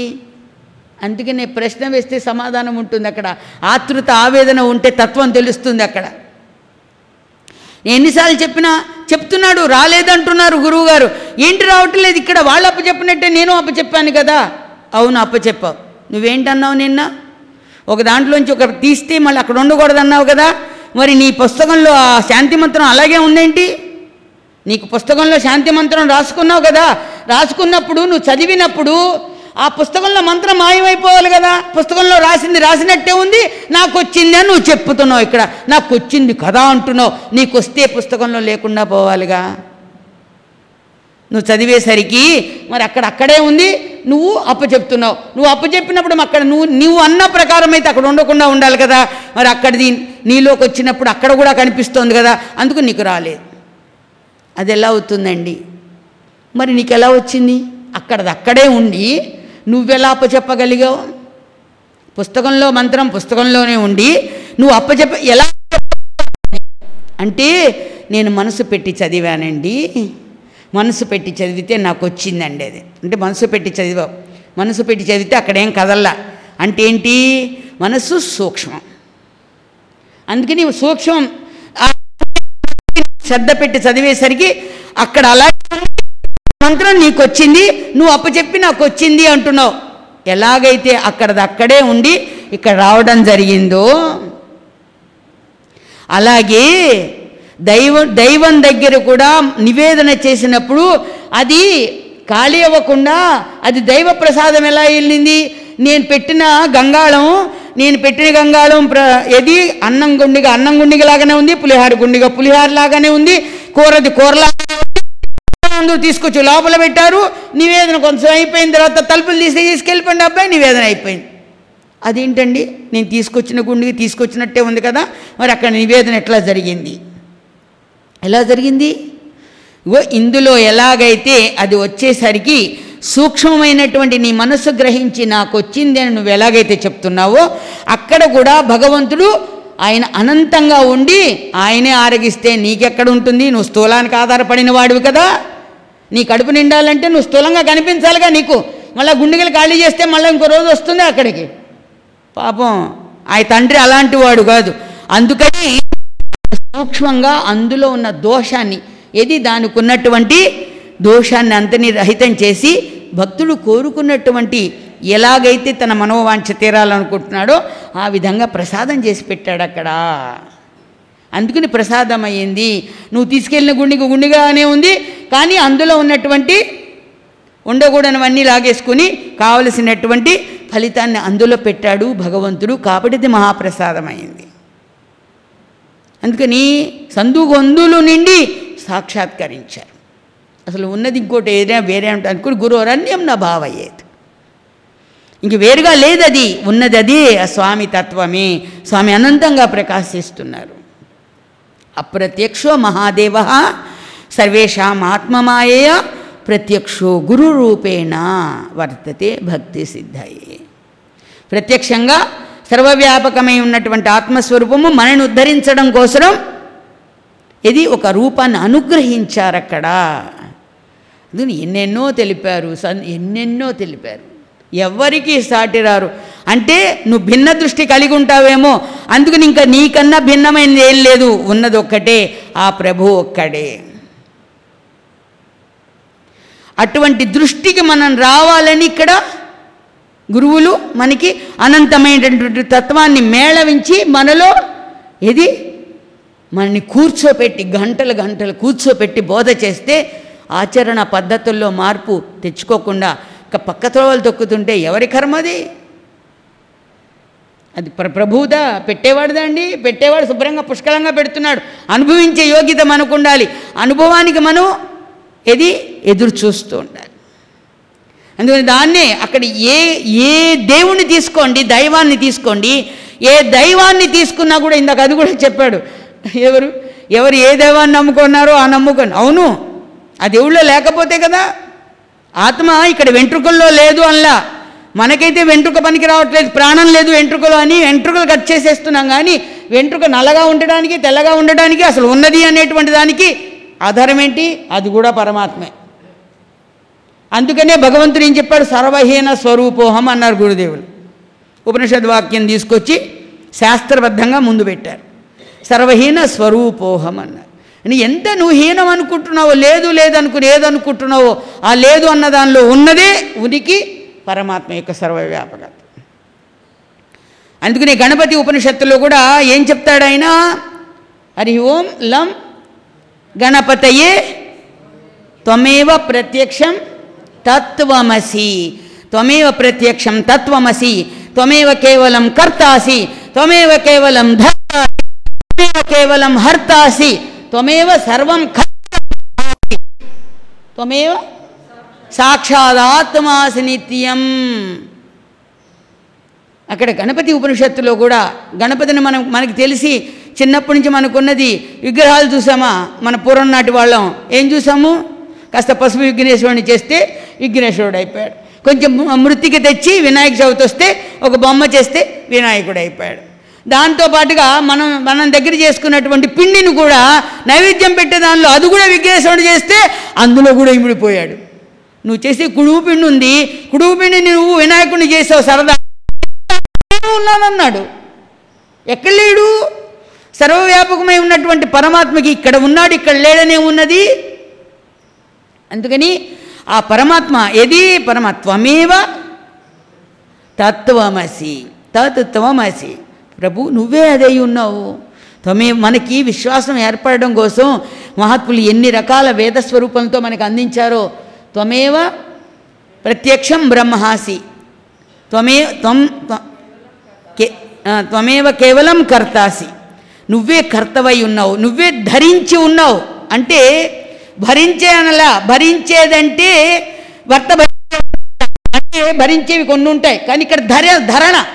అందుకే నేను ప్రశ్న వేస్తే సమాధానం ఉంటుంది అక్కడ. ఆతృత ఆవేదన ఉంటే తత్వం తెలుస్తుంది అక్కడ. ఎన్నిసార్లు చెప్పినా చెప్తున్నాడు రాలేదంటున్నారు గురువుగారు. ఏంటి రావట్లేదు ఇక్కడ వాళ్ళు అప్పచెప్పినట్టే నేను అప్పచెప్పాను కదా. అవును అప్పచెప్పావు. నువ్వేంటన్నావు నిన్న? ఒక దాంట్లోంచి ఒక తీస్తే మళ్ళీ అక్కడ ఉండకూడదన్నావు కదా. మరి నీ పుస్తకంలో ఆ శాంతి మంత్రం అలాగే ఉందేంటి? నీకు పుస్తకంలో శాంతి మంత్రం రాసుకున్నావు కదా. రాసుకున్నప్పుడు నువ్వు చదివినప్పుడు ఆ పుస్తకంలో మంత్రం మాయమైపోవాలి కదా. పుస్తకంలో రాసింది రాసినట్టే ఉంది. నాకు వచ్చింది అని నువ్వు చెప్పుతున్నావు ఇక్కడ. నాకు వచ్చింది కదా అంటున్నావు. నీకు వస్తే పుస్తకంలో లేకుండా పోవాలిగా. నువ్వు చదివేసరికి మరి అక్కడ అక్కడే ఉంది. నువ్వు అప్పచెప్తున్నావు నువ్వు అప్పచెప్పినప్పుడు అక్కడ నువ్వు నువ్వు అన్న ప్రకారం అయితే అక్కడ ఉండకుండా ఉండాలి కదా. మరి అక్కడిది నీలోకి వచ్చినప్పుడు అక్కడ కూడా కనిపిస్తోంది కదా. అందుకు నీకు రాలేదు. అది ఎలా అవుతుందండి? మరి నీకు ఎలా వచ్చింది? అక్కడది అక్కడే ఉండి నువ్వెలా అప్పచెప్పగలిగావు? పుస్తకంలో మంత్రం పుస్తకంలోనే ఉండి నువ్వు అప్పచెప్ప ఎలా అంటే నేను మనసు పెట్టి చదివానండి. మనసు పెట్టి చదివితే నాకు వచ్చిందండి అది. అంటే మనసు పెట్టి చదివావు. మనసు పెట్టి చదివితే అక్కడేం కదల్లా. అంటే ఏంటి? మనసు సూక్ష్మం. అందుకని సూక్ష్మం. శ్రద్ధ పెట్టి చదివేసరికి అక్కడ అలా మంత్రం నీకు వచ్చింది నువ్వు అప్పచెప్పి నాకు వచ్చింది అంటున్నావు. ఎలాగైతే అక్కడది అక్కడే ఉండి ఇక్కడ రావడం జరిగిందో అలాగే దైవం దైవం దగ్గర కూడా నివేదన చేసినప్పుడు అది ఖాళీ అవ్వకుండా అది దైవ ప్రసాదం ఎలా వెళ్ళింది? నేను పెట్టిన గంగాళం నేను పెట్టిన గంగాళం ప్ర ఏది? అన్నం గుండిగా అన్నం గుండిగా లాగానే ఉంది పులిహార గుండిగా పులిహార లాగానే ఉంది కూరది కూరలా అందరూ తీసుకొచ్చి లోపల పెట్టారు. నివేదన కొంచెం అయిపోయిన తర్వాత తలుపులు తీసి తీసుకెళ్ళిపోండి అబ్బాయి నివేదన అయిపోయింది. అదేంటండి? నేను తీసుకొచ్చిన గుండెకి తీసుకొచ్చినట్టే ఉంది కదా మరి అక్కడ నివేదన ఎట్లా జరిగింది? ఎలా జరిగింది? ఇగో ఇందులో ఎలాగైతే అది వచ్చేసరికి సూక్ష్మమైనటువంటి నీ మనసు గ్రహించి నాకు వచ్చింది అని నువ్వు ఎలాగైతే చెప్తున్నావో అక్కడ కూడా భగవంతుడు ఆయన అనంతంగా ఉండి ఆయనే ఆరగిస్తే నీకెక్కడ ఉంటుంది? నువ్వు స్థూలానికి ఆధారపడిన వాడివి కదా. నీ కడుపు నిండాలంటే నువ్వు స్థూలంగా కనిపించాలిగా నీకు. మళ్ళీ గుండెలు ఖాళీ చేస్తే మళ్ళీ ఇంకో రోజు వస్తుంది అక్కడికి. పాపం ఆ తండ్రి అలాంటి వాడు కాదు. అందుకని సూక్ష్మంగా అందులో ఉన్న దోషాన్ని ఏది దానికి ఉన్నటువంటి దోషాన్ని అంతని రహితం చేసి భక్తుడు కోరుకున్నటువంటి ఎలాగైతే తన మనోవాంఛ తీరాలనుకుంటున్నాడో ఆ విధంగా ప్రసాదం చేసి పెట్టాడు అక్కడ అందుకని ప్రసాదం అయ్యింది నువ్వు తీసుకెళ్ళిన గుండెకి గుండెగానే ఉంది కానీ అందులో ఉన్నటువంటి ఉండకూడనివన్నీ లాగేసుకుని కావలసినటువంటి ఫలితాన్ని అందులో పెట్టాడు భగవంతుడు. కాబట్టి ఇది మహాప్రసాదమైంది అయింది అందుకని సందుగొందులు నిండి సాక్షాత్కరించారు. అసలు ఉన్నది ఇంకోటి ఏదైనా వేరే ఉంటుంది అనుకుని గురువరణ్యం నా భావయ్యేది. ఇంక వేరుగా లేదది ఉన్నది అది ఆ స్వామి తత్వమే. స్వామి అనంతంగా ప్రకాశిస్తున్నారు. అప్రత్యక్షో మహాదేవ. సర్వేషాం ఆత్మమాయయ ప్రత్యక్షో గురురూపేణ వర్తతే భక్తి సిద్ధయే. ప్రత్యక్షంగా సర్వవ్యాపకమై ఉన్నటువంటి ఆత్మస్వరూపము మనని ఉద్ధరించడం కోసం ఇది ఒక రూపాన్ని అనుగ్రహించారు అక్కడ. అందుకని ఎన్నెన్నో తెలిపారు సన్ ఎన్నెన్నో తెలిపారు. ఎవరికి సాటిరారు. అంటే నువ్వు భిన్న దృష్టి కలిగి ఉంటావేమో అందుకని ఇంకా నీకన్నా భిన్నమైనది ఏం లేదు. ఉన్నది ఒక్కటే ఆ ప్రభు ఒక్కడే. అటువంటి దృష్టికి మనం రావాలని ఇక్కడ గురువులు మనకి అనంతమైనటువంటి తత్వాన్ని మేళవించి మనలో ఇది మనని కూర్చోపెట్టి గంటలు గంటలు కూర్చోపెట్టి బోధ చేస్తే ఆచరణ పద్ధతుల్లో మార్పు తెచ్చుకోకుండా ఇక పక్క త్రోవలు తొక్కుతుంటే ఎవరి కర్మది అది ప్ర ప్రభువుదా? పెట్టేవాడుదా అండి? పెట్టేవాడు శుభ్రంగా పుష్కలంగా పెడుతున్నాడు. అనుభవించే యోగ్యత మనకు ఉండాలి. అనుభవానికి మనం ఇది ఎదురు చూస్తూ ఉండాలి. అందుకని దాన్నే అక్కడ ఏ ఏ దేవుణ్ణి తీసుకోండి దైవాన్ని తీసుకోండి ఏ దైవాన్ని తీసుకున్నా కూడా ఇందాక అది కూడా చెప్పాడు. ఎవరు? ఎవరు ఏ దైవాన్ని నమ్ముకున్నారో ఆ నమ్ముకొని. అవును ఆ దేవుళ్ళో లేకపోతే కదా? ఆత్మ ఇక్కడ వెంట్రుకల్లో లేదు అనలా. మనకైతే వెంట్రుక పనికి రావట్లేదు ప్రాణం లేదు వెంట్రుకలో అని వెంట్రుకలు కట్ చేసేస్తున్నాం కానీ వెంట్రుక నల్లగా ఉండడానికి తెల్లగా ఉండడానికి అసలు ఉన్నది అనేటువంటి దానికి ఆధారం ఏంటి? అది కూడా పరమాత్మే. అందుకనే భగవంతుడు ఏం చెప్పాడు? సర్వహీన స్వరూపోహం అన్నారు గురుదేవులు. ఉపనిషద్ వాక్యం తీసుకొచ్చి శాస్త్రబద్ధంగా ముందు పెట్టారు. సర్వహీన స్వరూపోహం అన్నారు. అని ఎంత నువ్వు హీనం అనుకుంటున్నావో లేదు లేదనుకుని ఏదనుకుంటున్నావో ఆ లేదు అన్న దానిలో ఉన్నదే ఉనికి పరమాత్మ యొక్క సర్వవ్యాపకత. అందుకనే గణపతి ఉపనిషత్తులో కూడా ఏం చెప్తాడు ఆయన? హరి ఓం లం గణపతయే త్వమేవ ప్రత్యక్షం తత్వమసి. త్వమేవ ప్రత్యక్షం తత్వమసి. త్వమేవ కేవలం కర్తాసి. త్వమేవ కేవలం ధర్తాసి త్వమేవ కేవలం హర్తాసి. త్వమేవ సర్వం త్వమేవ సాక్షాదాత్మాసి నిత్యం అక్కడ గణపతి ఉపనిషత్తులో కూడా గణపతిని మనం మనకి తెలిసి చిన్నప్పటి నుంచి మనకున్నది విగ్రహాలు చూసామా? మన పూర్వం నాటి వాళ్ళం. ఏం చూసాము? కాస్త పసుపు విఘ్నేశ్వరుని చేస్తే విఘ్నేశ్వరుడు అయిపోయాడు. కొంచెం మృతికి తెచ్చి వినాయక చవితి వస్తే ఒక బొమ్మ చేస్తే వినాయకుడు అయిపోయాడు. దాంతోపాటుగా మనం మనం దగ్గర చేసుకున్నటువంటి పిండిని కూడా నైవేద్యం పెట్టే దానిలో అది కూడా విఘ్నేశ్వరుడు చేస్తే అందులో కూడా ఇమిడిపోయాడు. నువ్వు చేసే కుడువు పిండి ఉంది. కుడువు నువ్వు వినాయకుడిని చేసావు సరదా. ఉన్నానన్నాడు ఎక్కడ లేడు? సర్వవ్యాపకమై ఉన్నటువంటి పరమాత్మకి ఇక్కడ ఉన్నాడు ఇక్కడ లేడనే ఉన్నది. అందుకని ఆ పరమాత్మ ఏది? పరమత్వమేవ తత్వమసి తత్వమసి. ప్రభు నువ్వే అదై ఉన్నావు. త్వమే మనకి విశ్వాసం ఏర్పడడం కోసం మహాత్ములు ఎన్ని రకాల వేద స్వరూపంతో మనకు అందించారో త్వమేవ ప్రత్యక్షం బ్రహ్మాసి. త్వమే త్వం త్వ- కే త్వమేవ కేవలం కర్తాసి. నువ్వే కర్తవై ఉన్నావు నువ్వే ధరించి ఉన్నావు. అంటే భరించే అనలా భరించేదంటే భర్త భరించే- అంటే భరించేవి కొన్ని ఉంటాయి కానీ ఇక్కడ ధర ధరణ.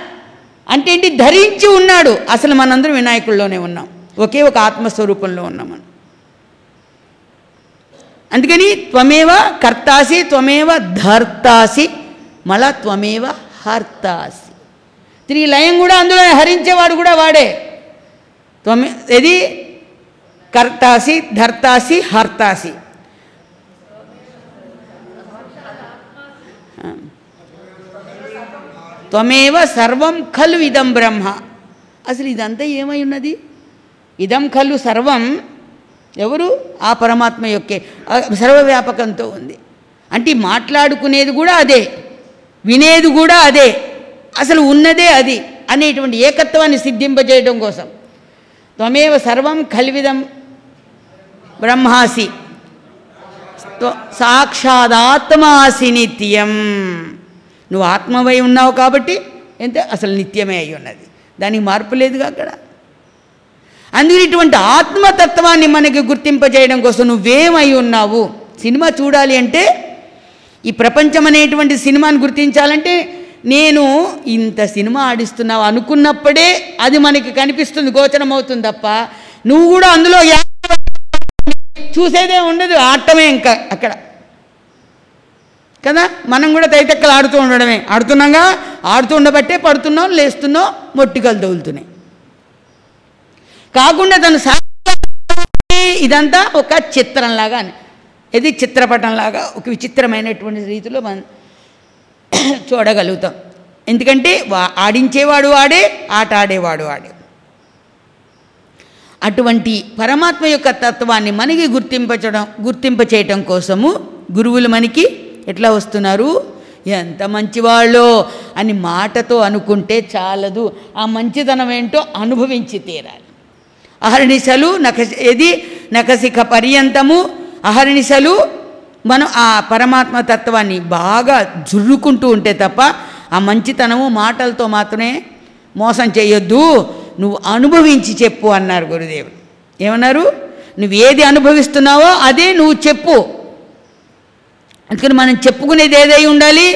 అంటే ఏంటి? ధరించి ఉన్నాడు. అసలు మనందరం వినాయకుల్లోనే ఉన్నాం. ఒకే ఒక ఆత్మస్వరూపంలో ఉన్నాం మనం. అందుకని త్వమేవ కర్తాసి త్వమేవ ధర్తాసి మళ్ళా త్వమేవ హర్తాసి. తిరిగి లయం కూడా అందులో హరించేవాడు కూడా వాడే. త్వమే ఇది కర్తాసి ధర్తాసి హర్తాసి. త్వమేవ సర్వం ఖలు ఇదం బ్రహ్మ. అసలు ఇదంతా ఏమై ఉన్నది? ఇదం ఖలు సర్వం ఎవరు? ఆ పరమాత్మ యొక్కే. సర్వవ్యాపకంతో ఉంది. అంటే మాట్లాడుకునేది కూడా అదే. వినేది కూడా అదే. అసలు ఉన్నదే అది అనేటువంటి ఏకత్వాన్ని సిద్ధింపజేయడం కోసం. త్వమేవ సర్వం కల్విదం బ్రహ్మాసి. సాక్షాదాత్మాసి నిత్యం నువ్వు ఆత్మవై ఉన్నావు కాబట్టి ఎంత? అసలు నిత్యమే అయి ఉన్నది. దానికి మార్పు లేదుగా అక్కడ. అందుకని ఇటువంటి ఆత్మతత్వాన్ని మనకి గుర్తింపజేయడం కోసం నువ్వేమై ఉన్నావు? సినిమా చూడాలి అంటే ఈ ప్రపంచం అనేటువంటి సినిమాను గుర్తించాలంటే నేను ఇంత సినిమా ఆడిస్తున్నావు అనుకున్నప్పుడే అది మనకి కనిపిస్తుంది గోచరం అవుతుంది తప్ప నువ్వు కూడా అందులో చూసేదే ఉండదు ఆడటమే ఇంకా అక్కడ. కదా? మనం కూడా తైతెక్కలు ఆడుతూ ఉండడమే. ఆడుతున్నాగా ఆడుతూ ఉండబట్టే పడుతున్నాం లేస్తున్నాం మొట్టికలు తగులుతున్నాయి. కాకుండా తను ఇదంతా ఒక చిత్రంలాగా అని. ఇది చిత్రపటంలాగా ఒక విచిత్రమైనటువంటి రీతిలో మనం చూడగలుగుతాం. ఎందుకంటే వా ఆడించేవాడు వాడే ఆట ఆడేవాడు వాడే. అటువంటి పరమాత్మ యొక్క తత్వాన్ని మనకి గుర్తింపచడం గుర్తింప చేయటం కోసము గురువులు మనకి ఎట్లా వస్తున్నారు? ఎంత మంచివాళ్ళో అని మాటతో అనుకుంటే చాలదు. ఆ మంచితనం ఏంటో అనుభవించి తీరాలి. అహర్నిశలు నఖ ఏది? నఖశిఖ పర్యంతము. అహర్నిశలు మనం ఆ పరమాత్మ తత్వాన్ని బాగా జుర్రుకుంటూ ఉంటే తప్ప ఆ మంచితనము మాటలతో మాత్రమే మోసం చేయొద్దు. నువ్వు అనుభవించి చెప్పు అన్నారు గురుదేవుడు. ఏమన్నారు? నువ్వు ఏది అనుభవిస్తున్నావో అదే నువ్వు చెప్పు. అందుకని మనం చెప్పుకునేది ఏదై ఉండాలి?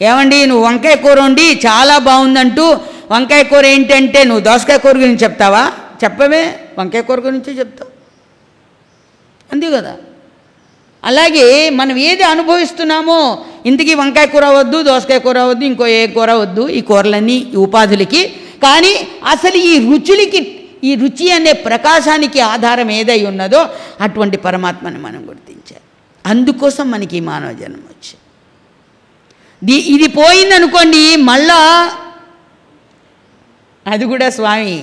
ఏమండి? నువ్వు వంకాయ కూర వండి చాలా బాగుందంటూ వంకాయ కూర ఏంటంటే నువ్వు దోసకాయ కూర గురించి చెప్తావా? చెప్పవే వంకాయ కూర గురించి చెప్తాం అంతే కదా? అలాగే మనం ఏది అనుభవిస్తున్నామో ఇంతకీ వంకాయ కూర వద్దు దోసకాయ కూర వద్దు ఇంకో ఏ కూర వద్దు ఈ కూరలన్నీ ఈ ఉపాధులకి. కానీ అసలు ఈ రుచులకి ఈ రుచి అనే ప్రకాశానికి ఆధారం ఏదై ఉన్నదో అటువంటి పరమాత్మని మనం గుర్తించాలి. అందుకోసం మనకి ఈ మానవ జన్మ వచ్చింది. ఇది పోయిందనుకోండి మళ్ళా అది కూడా స్వామి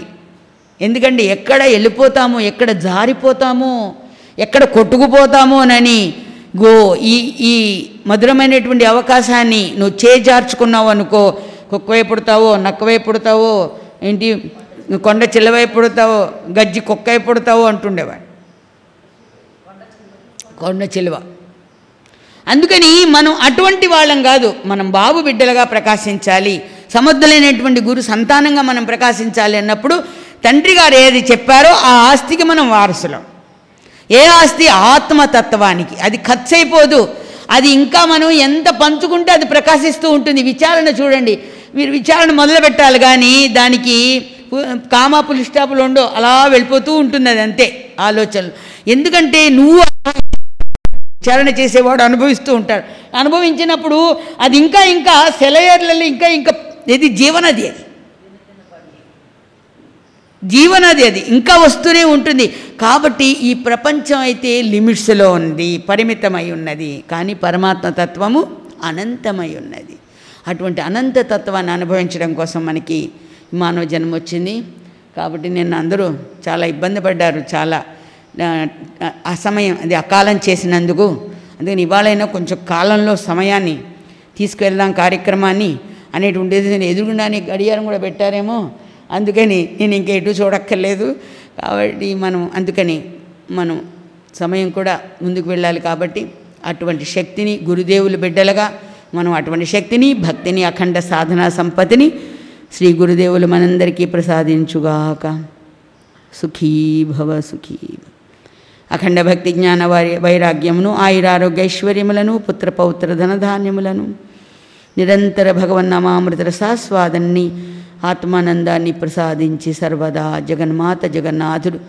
ఎందుకంటే ఎక్కడ వెళ్ళిపోతాము ఎక్కడ జారిపోతాము ఎక్కడ కొట్టుకుపోతామోనని గో ఈ ఈ మధురమైనటువంటి అవకాశాన్ని నువ్వు చేజార్చుకున్నావు అనుకో కుక్కవై పుడతావో నక్కవై పుడతావో ఏంటి కొండ చిల్లవై పుడతావో గజ్జి కుక్కై పుడతావో అంటుండేవాడు. కొండ చిలువ. అందుకని మనం అటువంటి వాళ్ళం కాదు మనం బాబు బిడ్డలుగా ప్రకాశించాలి సమర్థులైనటువంటి గురు సంతానంగా మనం ప్రకాశించాలి అన్నప్పుడు తండ్రి గారు ఏది చెప్పారో ఆ ఆస్తికి మనం వారసులం. ఏ ఆస్తి? ఆత్మతత్వానికి. అది ఖర్చు అయిపోదు అది ఇంకా మనం ఎంత పంచుకుంటే అది ప్రకాశిస్తూ ఉంటుంది. విచారణ చూడండి. మీరు విచారణ మొదలు పెట్టాలి కానీ దానికి కామా పులిస్టాపులు ఉండో అలా వెళ్ళిపోతూ ఉంటుంది అది అంతే ఆలోచనలు. ఎందుకంటే నువ్వు విచారణ చేసేవాడు అనుభవిస్తూ ఉంటాడు. అనుభవించినప్పుడు అది ఇంకా ఇంకా సెలయర్లలో ఇంకా ఇంకా ఇది జీవనది అది. జీవనది అది. ఇంకా వస్తూనే ఉంటుంది. కాబట్టి ఈ ప్రపంచం అయితే లిమిట్స్లో ఉంది పరిమితమై ఉన్నది. కానీ పరమాత్మ తత్వము అనంతమై ఉన్నది. అటువంటి అనంత తత్వాన్ని అనుభవించడం కోసం మనకి మానవ జన్మ వచ్చింది. కాబట్టి నిన్న అందరూ చాలా ఇబ్బంది పడ్డారు. చాలా ఆ, సమయం అది అకాలం చేసినందుకు. అందుకని ఇవాళైనా కొంచెం కాలంలో సమయాన్ని తీసుకువెళ్దాం కార్యక్రమాన్ని అనేటువంటిది నేను ఎదురుగుండానే గడియారం కూడా పెట్టారేమో. అందుకని నేను ఇంకెటు చూడక్కర్లేదు. కాబట్టి మనం అందుకని మనం సమయం కూడా ముందుకు వెళ్ళాలి కాబట్టి అటువంటి శక్తిని గురుదేవులు బిడ్డలుగా మనం అటువంటి శక్తిని భక్తిని అఖండ సాధనా సంపత్తిని శ్రీ గురుదేవులు మనందరికీ ప్రసాదించుగాక. సుఖీ భవ సుఖీ అఖండ భక్తి జ్ఞాన వారి వైరాగ్యమును ఆయురారోగ్య ఐశ్వర్యములను పుత్ర పౌత్ర ధనధాన్యములను నిరంతర భగవన్నామామృత రసాస్వాదాన్ని ఆత్మానందాన్ని ప్రసాదించి సర్వదా జగన్మాత జగన్నాథుడు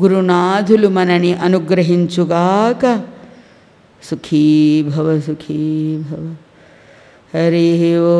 గురునాథులు మనని అనుగ్రహించుగాక. సుఖీ భవ సుఖీ భవ. హరి ఓ